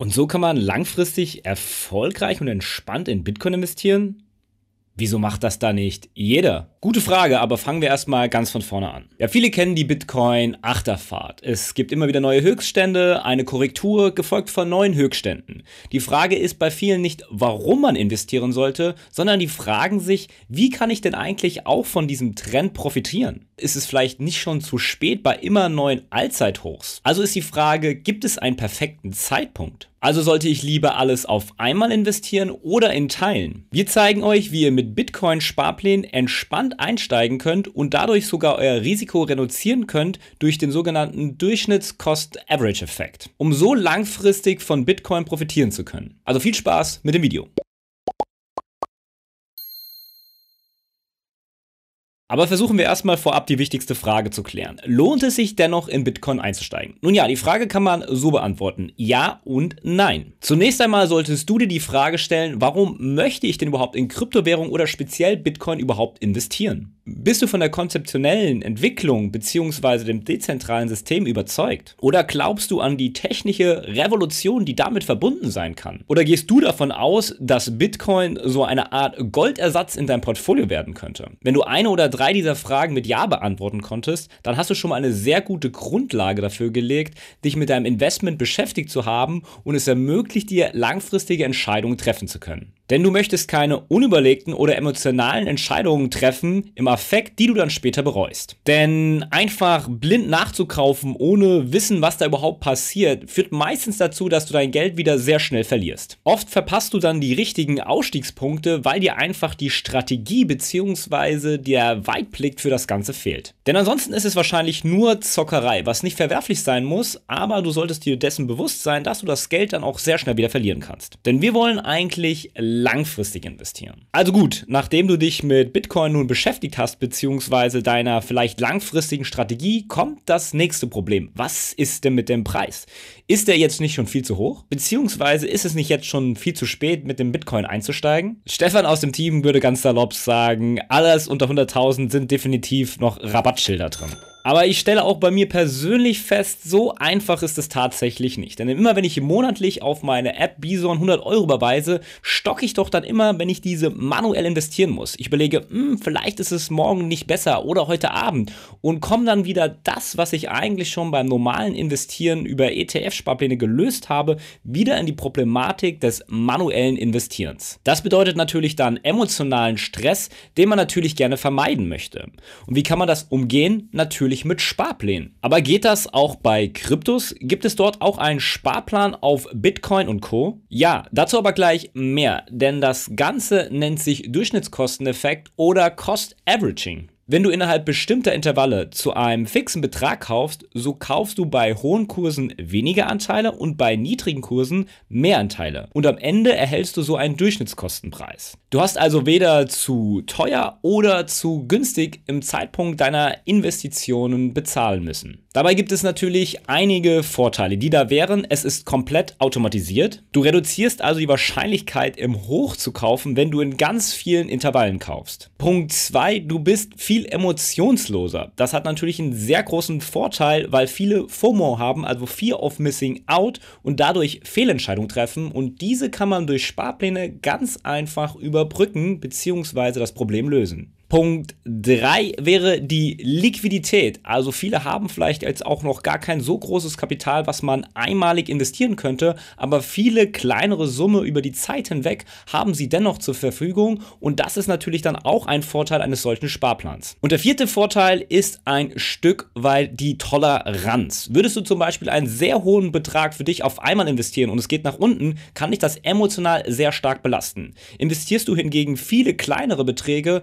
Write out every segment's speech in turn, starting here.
Und so kann man langfristig erfolgreich und entspannt in Bitcoin investieren? Wieso macht das da nicht jeder? Gute Frage, aber fangen wir erstmal ganz von vorne an. Ja, viele kennen die Bitcoin-Achterfahrt. Es gibt immer wieder neue Höchststände, eine Korrektur, gefolgt von neuen Höchstständen. Die Frage ist bei vielen nicht, warum man investieren sollte, sondern die fragen sich, wie kann ich denn eigentlich auch von diesem Trend profitieren? Ist es vielleicht nicht schon zu spät bei immer neuen Allzeithochs? Also ist die Frage, gibt es einen perfekten Zeitpunkt? Also sollte ich lieber alles auf einmal investieren oder in Teilen? Wir zeigen euch, wie ihr mit Bitcoin-Sparplänen entspannt einsteigen könnt und dadurch sogar euer Risiko reduzieren könnt durch den sogenannten Durchschnitts-Cost-Average-Effekt, um so langfristig von Bitcoin profitieren zu können. Also viel Spaß mit dem Video. Aber versuchen wir erstmal vorab die wichtigste Frage zu klären. Lohnt es sich dennoch in Bitcoin einzusteigen? Nun ja, die Frage kann man so beantworten. Ja und nein. Zunächst einmal solltest du dir die Frage stellen, warum möchte ich denn überhaupt in Kryptowährung oder speziell Bitcoin überhaupt investieren? Bist du von der konzeptionellen Entwicklung bzw. dem dezentralen System überzeugt? Oder glaubst du an die technische Revolution, die damit verbunden sein kann? Oder gehst du davon aus, dass Bitcoin so eine Art Goldersatz in deinem Portfolio werden könnte? Wenn du eine oder drei dieser Fragen mit Ja beantworten konntest, dann hast du schon mal eine sehr gute Grundlage dafür gelegt, dich mit deinem Investment beschäftigt zu haben und es ermöglicht dir, langfristige Entscheidungen treffen zu können. Denn du möchtest keine unüberlegten oder emotionalen Entscheidungen treffen im Affekt, die du dann später bereust. Denn einfach blind nachzukaufen, ohne Wissen, was da überhaupt passiert, führt meistens dazu, dass du dein Geld wieder sehr schnell verlierst. Oft verpasst du dann die richtigen Ausstiegspunkte, weil dir einfach die Strategie bzw. der Weitblick für das Ganze fehlt. Denn ansonsten ist es wahrscheinlich nur Zockerei, was nicht verwerflich sein muss, aber du solltest dir dessen bewusst sein, dass du das Geld dann auch sehr schnell wieder verlieren kannst. Denn wir wollen eigentlich langfristig investieren. Also gut, nachdem du dich mit Bitcoin nun beschäftigt hast, beziehungsweise deiner vielleicht langfristigen Strategie, kommt das nächste Problem. Was ist denn mit dem Preis? Ist der jetzt nicht schon viel zu hoch? Beziehungsweise ist es nicht jetzt schon viel zu spät, mit dem Bitcoin einzusteigen? Stefan aus dem Team würde ganz salopp sagen, alles unter 100.000 sind definitiv noch Rabattschilder drin. Aber ich stelle auch bei mir persönlich fest, so einfach ist es tatsächlich nicht. Denn immer wenn ich monatlich auf meine App Bison 100 Euro überweise, stocke ich doch dann immer, wenn ich diese manuell investieren muss. Ich überlege, hm, vielleicht ist es morgen nicht besser oder heute Abend und komme dann wieder das, was ich eigentlich schon beim normalen Investieren über ETF-Sparpläne gelöst habe, wieder in die Problematik des manuellen Investierens. Das bedeutet natürlich dann emotionalen Stress, den man natürlich gerne vermeiden möchte. Und wie kann man das umgehen? Natürlich natürlich mit Sparplänen. Aber geht das auch bei Kryptos? Gibt es dort auch einen Sparplan auf Bitcoin und Co? Ja, dazu aber gleich mehr, denn das Ganze nennt sich Durchschnittskosteneffekt oder Cost Averaging. Wenn du innerhalb bestimmter Intervalle zu einem fixen Betrag kaufst, so kaufst du bei hohen Kursen weniger Anteile und bei niedrigen Kursen mehr Anteile. Und am Ende erhältst du so einen Durchschnittskostenpreis. Du hast also weder zu teuer oder zu günstig im Zeitpunkt deiner Investitionen bezahlen müssen. Dabei gibt es natürlich einige Vorteile, die da wären. Es ist komplett automatisiert. Du reduzierst also die Wahrscheinlichkeit, im Hoch zu kaufen, wenn du in ganz vielen Intervallen kaufst. Punkt 2, du bist viel emotionsloser. Das hat natürlich einen sehr großen Vorteil, weil viele FOMO haben, also Fear of Missing Out und dadurch Fehlentscheidungen treffen und diese kann man durch Sparpläne ganz einfach überbrücken bzw. das Problem lösen. Punkt 3 wäre die Liquidität. Also viele haben vielleicht jetzt auch noch gar kein so großes Kapital, was man einmalig investieren könnte, aber viele kleinere Summe über die Zeit hinweg haben sie dennoch zur Verfügung und das ist natürlich dann auch ein Vorteil eines solchen Sparplans. Und der vierte Vorteil ist ein Stück weit die Toleranz. Würdest du zum Beispiel einen sehr hohen Betrag für dich auf einmal investieren und es geht nach unten, kann dich das emotional sehr stark belasten. Investierst du hingegen viele kleinere Beträge,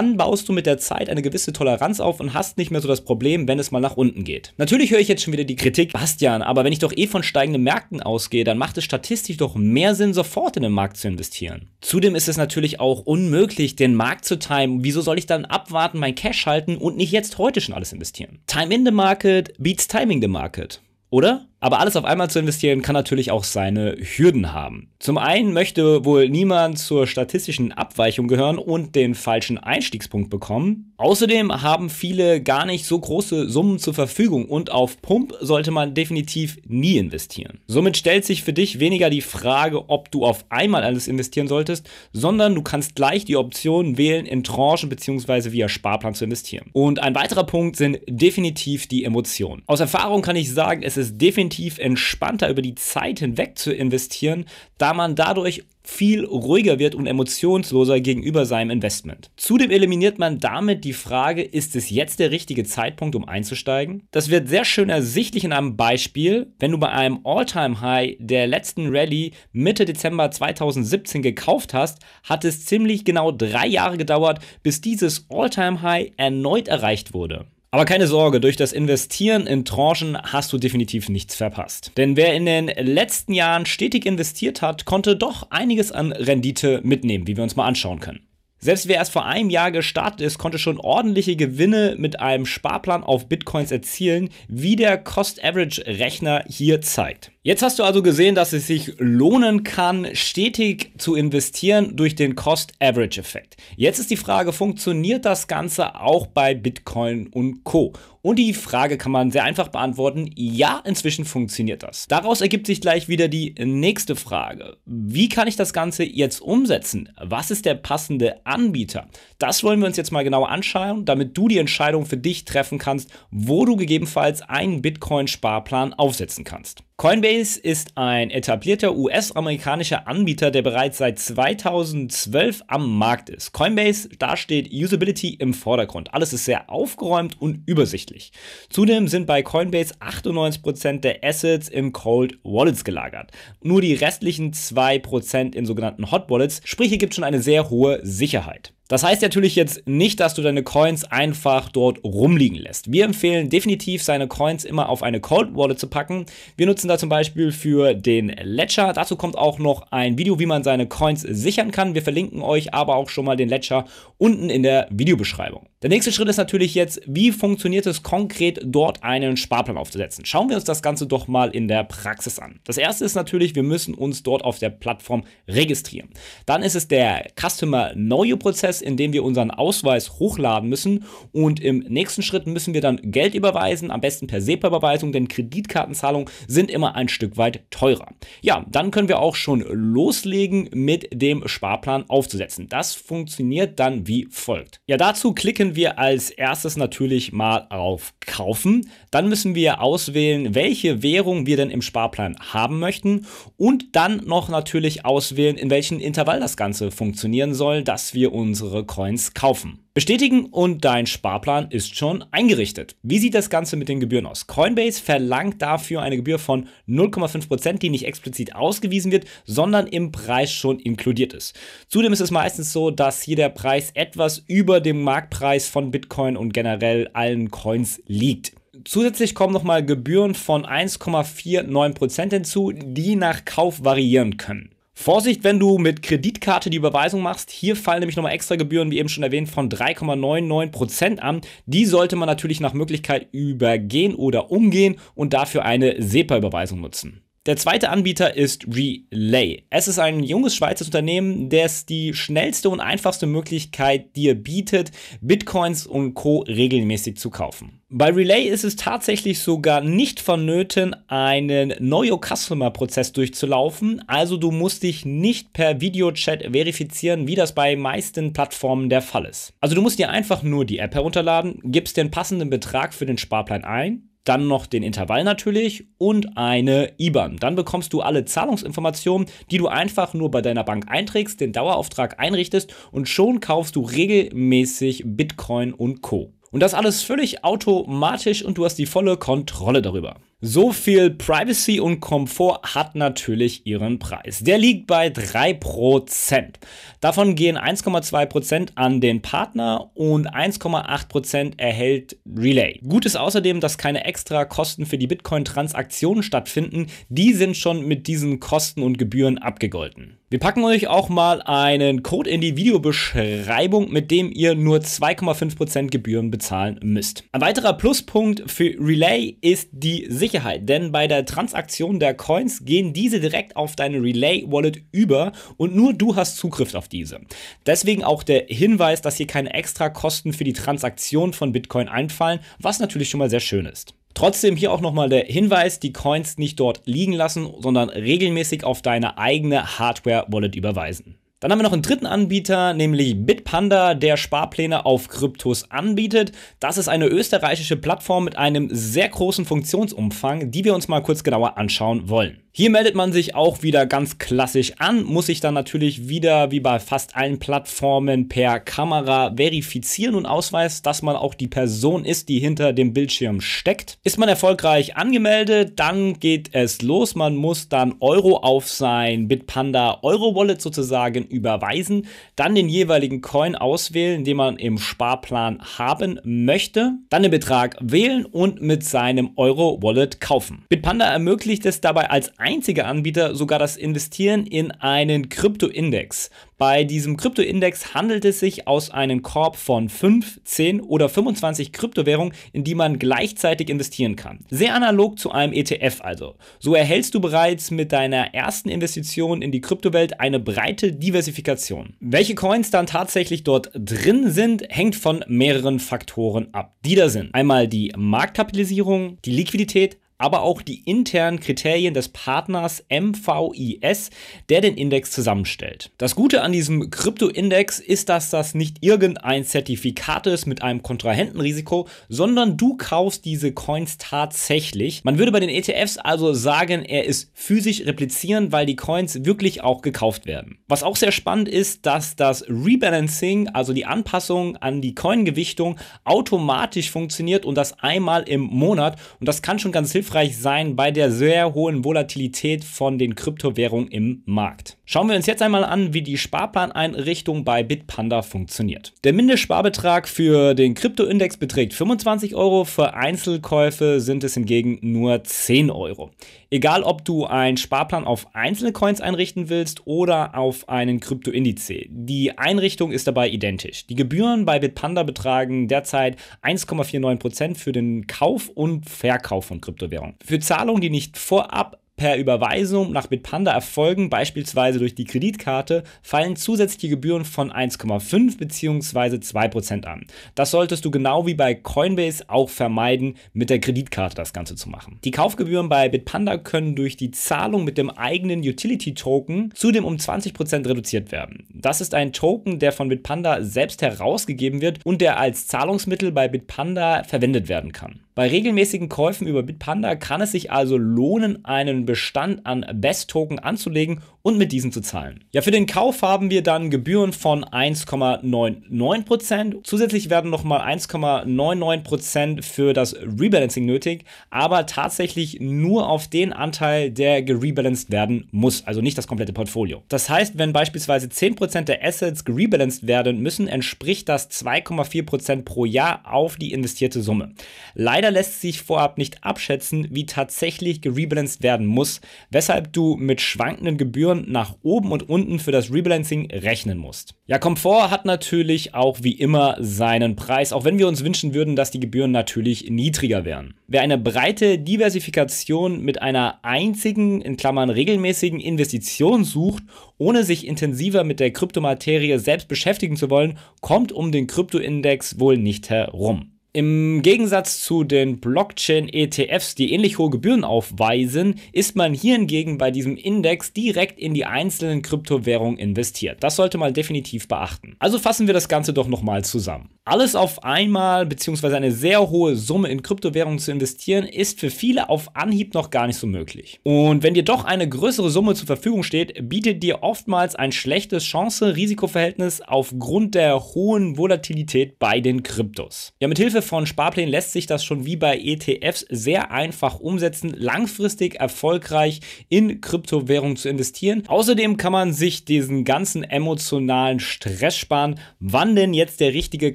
dann baust du mit der Zeit eine gewisse Toleranz auf und hast nicht mehr so das Problem, wenn es mal nach unten geht. Natürlich höre ich jetzt schon wieder die Kritik, Bastian, aber wenn ich doch eh von steigenden Märkten ausgehe, dann macht es statistisch doch mehr Sinn, sofort in den Markt zu investieren. Zudem ist es natürlich auch unmöglich, den Markt zu timen. Wieso soll ich dann abwarten, mein Cash halten und nicht jetzt heute schon alles investieren? Time in the market beats timing the market. Oder? Aber alles auf einmal zu investieren kann natürlich auch seine Hürden haben. Zum einen möchte wohl niemand zur statistischen Abweichung gehören und den falschen Einstiegspunkt bekommen. Außerdem haben viele gar nicht so große Summen zur Verfügung und auf Pump sollte man definitiv nie investieren. Somit stellt sich für dich weniger die Frage, ob du auf einmal alles investieren solltest, sondern du kannst gleich die Option wählen, in Tranchen bzw. via Sparplan zu investieren. Und ein weiterer Punkt sind definitiv die Emotionen. Aus Erfahrung kann ich sagen, es ist definitiv entspannter über die Zeit hinweg zu investieren, da man dadurch viel ruhiger wird und emotionsloser gegenüber seinem Investment. Zudem eliminiert man damit die Frage, ist es jetzt der richtige Zeitpunkt, um einzusteigen? Das wird sehr schön ersichtlich in einem Beispiel, wenn du bei einem All-Time-High der letzten Rallye Mitte Dezember 2017 gekauft hast, hat es ziemlich genau drei Jahre gedauert, bis dieses All-Time-High erneut erreicht wurde. Aber keine Sorge, durch das Investieren in Tranchen hast du definitiv nichts verpasst. Denn wer in den letzten Jahren stetig investiert hat, konnte doch einiges an Rendite mitnehmen, wie wir uns mal anschauen können. Selbst wer erst vor einem Jahr gestartet ist, konnte schon ordentliche Gewinne mit einem Sparplan auf Bitcoins erzielen, wie der Cost-Average-Rechner hier zeigt. Jetzt hast du also gesehen, dass es sich lohnen kann, stetig zu investieren durch den Cost-Average-Effekt. Jetzt ist die Frage, funktioniert das Ganze auch bei Bitcoin und Co? Und die Frage kann man sehr einfach beantworten. Ja, inzwischen funktioniert das. Daraus ergibt sich gleich wieder die nächste Frage. Wie kann ich das Ganze jetzt umsetzen? Was ist der passende Anbieter? Das wollen wir uns jetzt mal genauer anschauen, damit du die Entscheidung für dich treffen kannst, wo du gegebenenfalls einen Bitcoin-Sparplan aufsetzen kannst. Coinbase ist ein etablierter US-amerikanischer Anbieter, der bereits seit 2012 am Markt ist. Coinbase, da steht Usability im Vordergrund. Alles ist sehr aufgeräumt und übersichtlich. Zudem sind bei Coinbase 98% der Assets im Cold Wallets gelagert. Nur die restlichen 2% in sogenannten Hot Wallets, sprich hier gibt schon eine sehr hohe Sicherheit. Das heißt natürlich jetzt nicht, dass du deine Coins einfach dort rumliegen lässt. Wir empfehlen definitiv, seine Coins immer auf eine Cold Wallet zu packen. Wir nutzen da zum Beispiel für den Ledger. Dazu kommt auch noch ein Video, wie man seine Coins sichern kann. Wir verlinken euch aber auch schon mal den Ledger unten in der Videobeschreibung. Der nächste Schritt ist natürlich jetzt, wie funktioniert es konkret, dort einen Sparplan aufzusetzen. Schauen wir uns das Ganze doch mal in der Praxis an. Das erste ist natürlich, wir müssen uns dort auf der Plattform registrieren. Dann ist es der Customer Know You Prozess, in dem wir unseren Ausweis hochladen müssen und im nächsten Schritt müssen wir dann Geld überweisen, am besten per SEPA-Überweisung, denn Kreditkartenzahlungen sind immer ein Stück weit teurer. Ja, dann können wir auch schon loslegen mit dem Sparplan aufzusetzen. Das funktioniert dann wie folgt. Ja, dazu klicken wir als erstes natürlich mal auf Kaufen. Dann müssen wir auswählen, welche Währung wir denn im Sparplan haben möchten und dann noch natürlich auswählen, in welchem Intervall das Ganze funktionieren soll, dass wir unsere Coins kaufen. Bestätigen und dein Sparplan ist schon eingerichtet. Wie sieht das Ganze mit den Gebühren aus? Coinbase verlangt dafür eine Gebühr von 0,5%, die nicht explizit ausgewiesen wird, sondern im Preis schon inkludiert ist. Zudem ist es meistens so, dass hier der Preis etwas über dem Marktpreis von Bitcoin und generell allen Coins liegt. Zusätzlich kommen nochmal Gebühren von 1,49% hinzu, die nach Kauf variieren können. Vorsicht, wenn du mit Kreditkarte die Überweisung machst. Hier fallen nämlich nochmal extra Gebühren, wie eben schon erwähnt, von 3,99% an. Die sollte man natürlich nach Möglichkeit übergehen oder umgehen und dafür eine SEPA-Überweisung nutzen. Der zweite Anbieter ist Relay. Es ist ein junges Schweizer Unternehmen, das die schnellste und einfachste Möglichkeit dir bietet, Bitcoins und Co. regelmäßig zu kaufen. Bei Relay ist es tatsächlich sogar nicht vonnöten, einen Know-Your-Customer-Prozess durchzulaufen. Also du musst dich nicht per Videochat verifizieren, wie das bei meisten Plattformen der Fall ist. Also du musst dir einfach nur die App herunterladen, gibst den passenden Betrag für den Sparplan ein, dann noch den Intervall natürlich und eine IBAN. Dann bekommst du alle Zahlungsinformationen, die du einfach nur bei deiner Bank einträgst, den Dauerauftrag einrichtest und schon kaufst du regelmäßig Bitcoin und Co. Und das alles völlig automatisch und du hast die volle Kontrolle darüber. So viel Privacy und Komfort hat natürlich ihren Preis. Der liegt bei 3%. Davon gehen 1,2% an den Partner und 1,8% erhält Relay. Gut ist außerdem, dass keine extra Kosten für die Bitcoin-Transaktionen stattfinden. Die sind schon mit diesen Kosten und Gebühren abgegolten. Wir packen euch auch mal einen Code in die Videobeschreibung, mit dem ihr nur 2,5% Gebühren bezahlen müsst. Ein weiterer Pluspunkt für Relay ist die Sicherheit Sicherheit, denn bei der Transaktion der Coins gehen diese direkt auf deine Relay Wallet über und nur du hast Zugriff auf diese. Deswegen auch der Hinweis, dass hier keine extra Kosten für die Transaktion von Bitcoin einfallen, was natürlich schon mal sehr schön ist. Trotzdem hier auch nochmal der Hinweis, die Coins nicht dort liegen lassen, sondern regelmäßig auf deine eigene Hardware-Wallet überweisen. Dann haben wir noch einen dritten Anbieter, nämlich Bitpanda, der Sparpläne auf Kryptos anbietet. Das ist eine österreichische Plattform mit einem sehr großen Funktionsumfang, die wir uns mal kurz genauer anschauen wollen. Hier meldet man sich auch wieder ganz klassisch an, muss sich dann natürlich wieder wie bei fast allen Plattformen per Kamera verifizieren und ausweist, dass man auch die Person ist, die hinter dem Bildschirm steckt. Ist man erfolgreich angemeldet, dann geht es los. Man muss dann Euro auf sein Bitpanda Euro Wallet sozusagen überweisen, dann den jeweiligen Coin auswählen, den man im Sparplan haben möchte, dann den Betrag wählen und mit seinem Euro Wallet kaufen. Bitpanda ermöglicht es dabei als einziger Anbieter sogar das Investieren in einen Kryptoindex. Bei diesem Kryptoindex handelt es sich aus einem Korb von 5, 10 oder 25 Kryptowährungen, in die man gleichzeitig investieren kann. Sehr analog zu einem ETF also. So erhältst du bereits mit deiner ersten Investition in die Kryptowelt eine breite Diversifikation. Welche Coins dann tatsächlich dort drin sind, hängt von mehreren Faktoren ab, die da sind. Einmal die Marktkapitalisierung, die Liquidität, aber auch die internen Kriterien des Partners MVIS, der den Index zusammenstellt. Das Gute an diesem Krypto-Index ist, dass das nicht irgendein Zertifikat ist mit einem Kontrahentenrisiko, sondern du kaufst diese Coins tatsächlich. Man würde bei den ETFs also sagen, er ist physisch replizierend, weil die Coins wirklich auch gekauft werden. Was auch sehr spannend ist, dass das Rebalancing, also die Anpassung an die Coin-Gewichtung, automatisch funktioniert und das einmal im Monat. Und das kann schon ganz hilfreich hilfreich sein bei der sehr hohen Volatilität von den Kryptowährungen im Markt. Schauen wir uns jetzt einmal an, wie die Sparplaneinrichtung bei Bitpanda funktioniert. Der Mindestsparbetrag für den Kryptoindex beträgt 25 Euro, für Einzelkäufe sind es hingegen nur 10 Euro. Egal, ob du einen Sparplan auf einzelne Coins einrichten willst oder auf einen Kryptoindiz. Die Einrichtung ist dabei identisch. Die Gebühren bei Bitpanda betragen derzeit 1,49% für den Kauf und Verkauf von Kryptowährungen. Für Zahlungen, die nicht vorab per Überweisung nach Bitpanda erfolgen, beispielsweise durch die Kreditkarte, fallen zusätzliche Gebühren von 1,5 bzw. 2% an. Das solltest du genau wie bei Coinbase auch vermeiden, mit der Kreditkarte das Ganze zu machen. Die Kaufgebühren bei Bitpanda können durch die Zahlung mit dem eigenen Utility-Token zudem um 20% reduziert werden. Das ist ein Token, der von Bitpanda selbst herausgegeben wird und der als Zahlungsmittel bei Bitpanda verwendet werden kann. Bei regelmäßigen Käufen über Bitpanda kann es sich also lohnen, einen Bestand an Best-Token anzulegen und mit diesen zu zahlen. Ja, für den Kauf haben wir dann Gebühren von 1,99%. Zusätzlich werden nochmal 1,99% für das Rebalancing nötig, aber tatsächlich nur auf den Anteil, der gerebalanced werden muss, also nicht das komplette Portfolio. Das heißt, wenn beispielsweise 10% der Assets gerebalanced werden müssen, entspricht das 2,4% pro Jahr auf die investierte Summe. Leider lässt sich vorab nicht abschätzen, wie tatsächlich gerebalanced werden muss, weshalb du mit schwankenden Gebühren nach oben und unten für das Rebalancing rechnen musst. Ja, Komfort hat natürlich auch wie immer seinen Preis, auch wenn wir uns wünschen würden, dass die Gebühren natürlich niedriger wären. Wer eine breite Diversifikation mit einer einzigen, in Klammern regelmäßigen Investition sucht, ohne sich intensiver mit der Kryptomaterie selbst beschäftigen zu wollen, kommt um den Kryptoindex wohl nicht herum. Im Gegensatz zu den Blockchain-ETFs, die ähnlich hohe Gebühren aufweisen, ist man hier hingegen bei diesem Index direkt in die einzelnen Kryptowährungen investiert. Das sollte man definitiv beachten. Also fassen wir das Ganze doch nochmal zusammen. Alles auf einmal bzw. eine sehr hohe Summe in Kryptowährungen zu investieren, ist für viele auf Anhieb noch gar nicht so möglich. Und wenn dir doch eine größere Summe zur Verfügung steht, bietet dir oftmals ein schlechtes Chance-Risikoverhältnis aufgrund der hohen Volatilität bei den Kryptos. Ja, mit Hilfe Hilfe von Sparplänen lässt sich das schon wie bei ETFs sehr einfach umsetzen, langfristig erfolgreich in Kryptowährungen zu investieren. Außerdem kann man sich diesen ganzen emotionalen Stress sparen, wann denn jetzt der richtige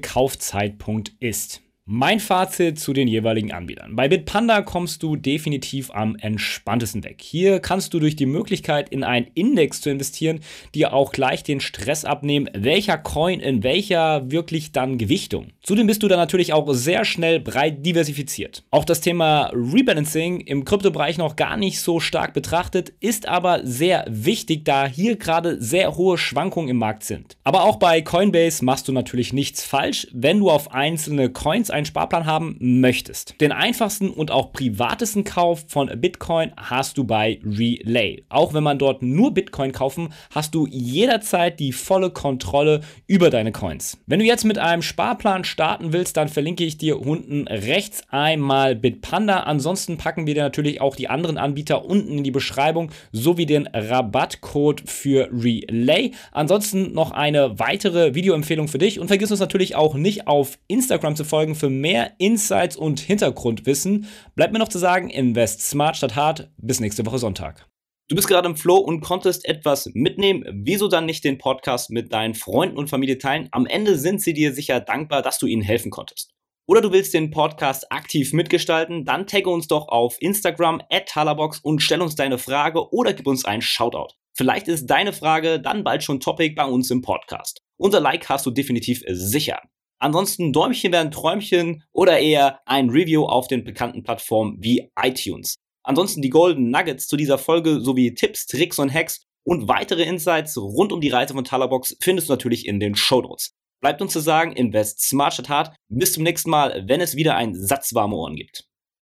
Kaufzeitpunkt ist. Mein Fazit zu den jeweiligen Anbietern. Bei Bitpanda kommst du definitiv am entspanntesten weg. Hier kannst du durch die Möglichkeit in einen Index zu investieren, dir auch gleich den Stress abnehmen, welcher Coin in welcher wirklich dann Gewichtung. Zudem bist du dann natürlich auch sehr schnell breit diversifiziert. Auch das Thema Rebalancing im Kryptobereich noch gar nicht so stark betrachtet, ist aber sehr wichtig, da hier gerade sehr hohe Schwankungen im Markt sind. Aber auch bei Coinbase machst du natürlich nichts falsch, wenn du auf einzelne Coins einen Sparplan haben möchtest. Den einfachsten und auch privatesten Kauf von Bitcoin hast du bei Relay. Auch wenn man dort nur Bitcoin kaufen, hast du jederzeit die volle Kontrolle über deine Coins. Wenn du jetzt mit einem Sparplan starten willst, dann verlinke ich dir unten rechts einmal Bitpanda. Ansonsten packen wir dir natürlich auch die anderen Anbieter unten in die Beschreibung sowie den Rabattcode für Relay. Ansonsten noch eine weitere Videoempfehlung für dich und vergiss uns natürlich auch nicht auf Instagram zu folgen für mehr Insights und Hintergrundwissen. Bleibt mir noch zu sagen, invest smart statt hart. Bis nächste Woche Sonntag. Du bist gerade im Flow und konntest etwas mitnehmen. Wieso dann nicht den Podcast mit deinen Freunden und Familie teilen? Am Ende sind sie dir sicher dankbar, dass du ihnen helfen konntest. Oder du willst den Podcast aktiv mitgestalten? Dann tagge uns doch auf Instagram at Talabox und stell uns deine Frage oder gib uns einen Shoutout. Vielleicht ist deine Frage dann bald schon Topic bei uns im Podcast. Unser Like hast du definitiv sicher. Ansonsten Däumchen werden Träumchen oder eher ein Review auf den bekannten Plattformen wie iTunes. Ansonsten die Golden Nuggets zu dieser Folge sowie Tipps, Tricks und Hacks und weitere Insights rund um die Reise von Talabox findest du natürlich in den Show Notes. Bleibt uns zu sagen, invest smart statt hart. Bis zum nächsten Mal, wenn es wieder ein Satz warme Ohren gibt.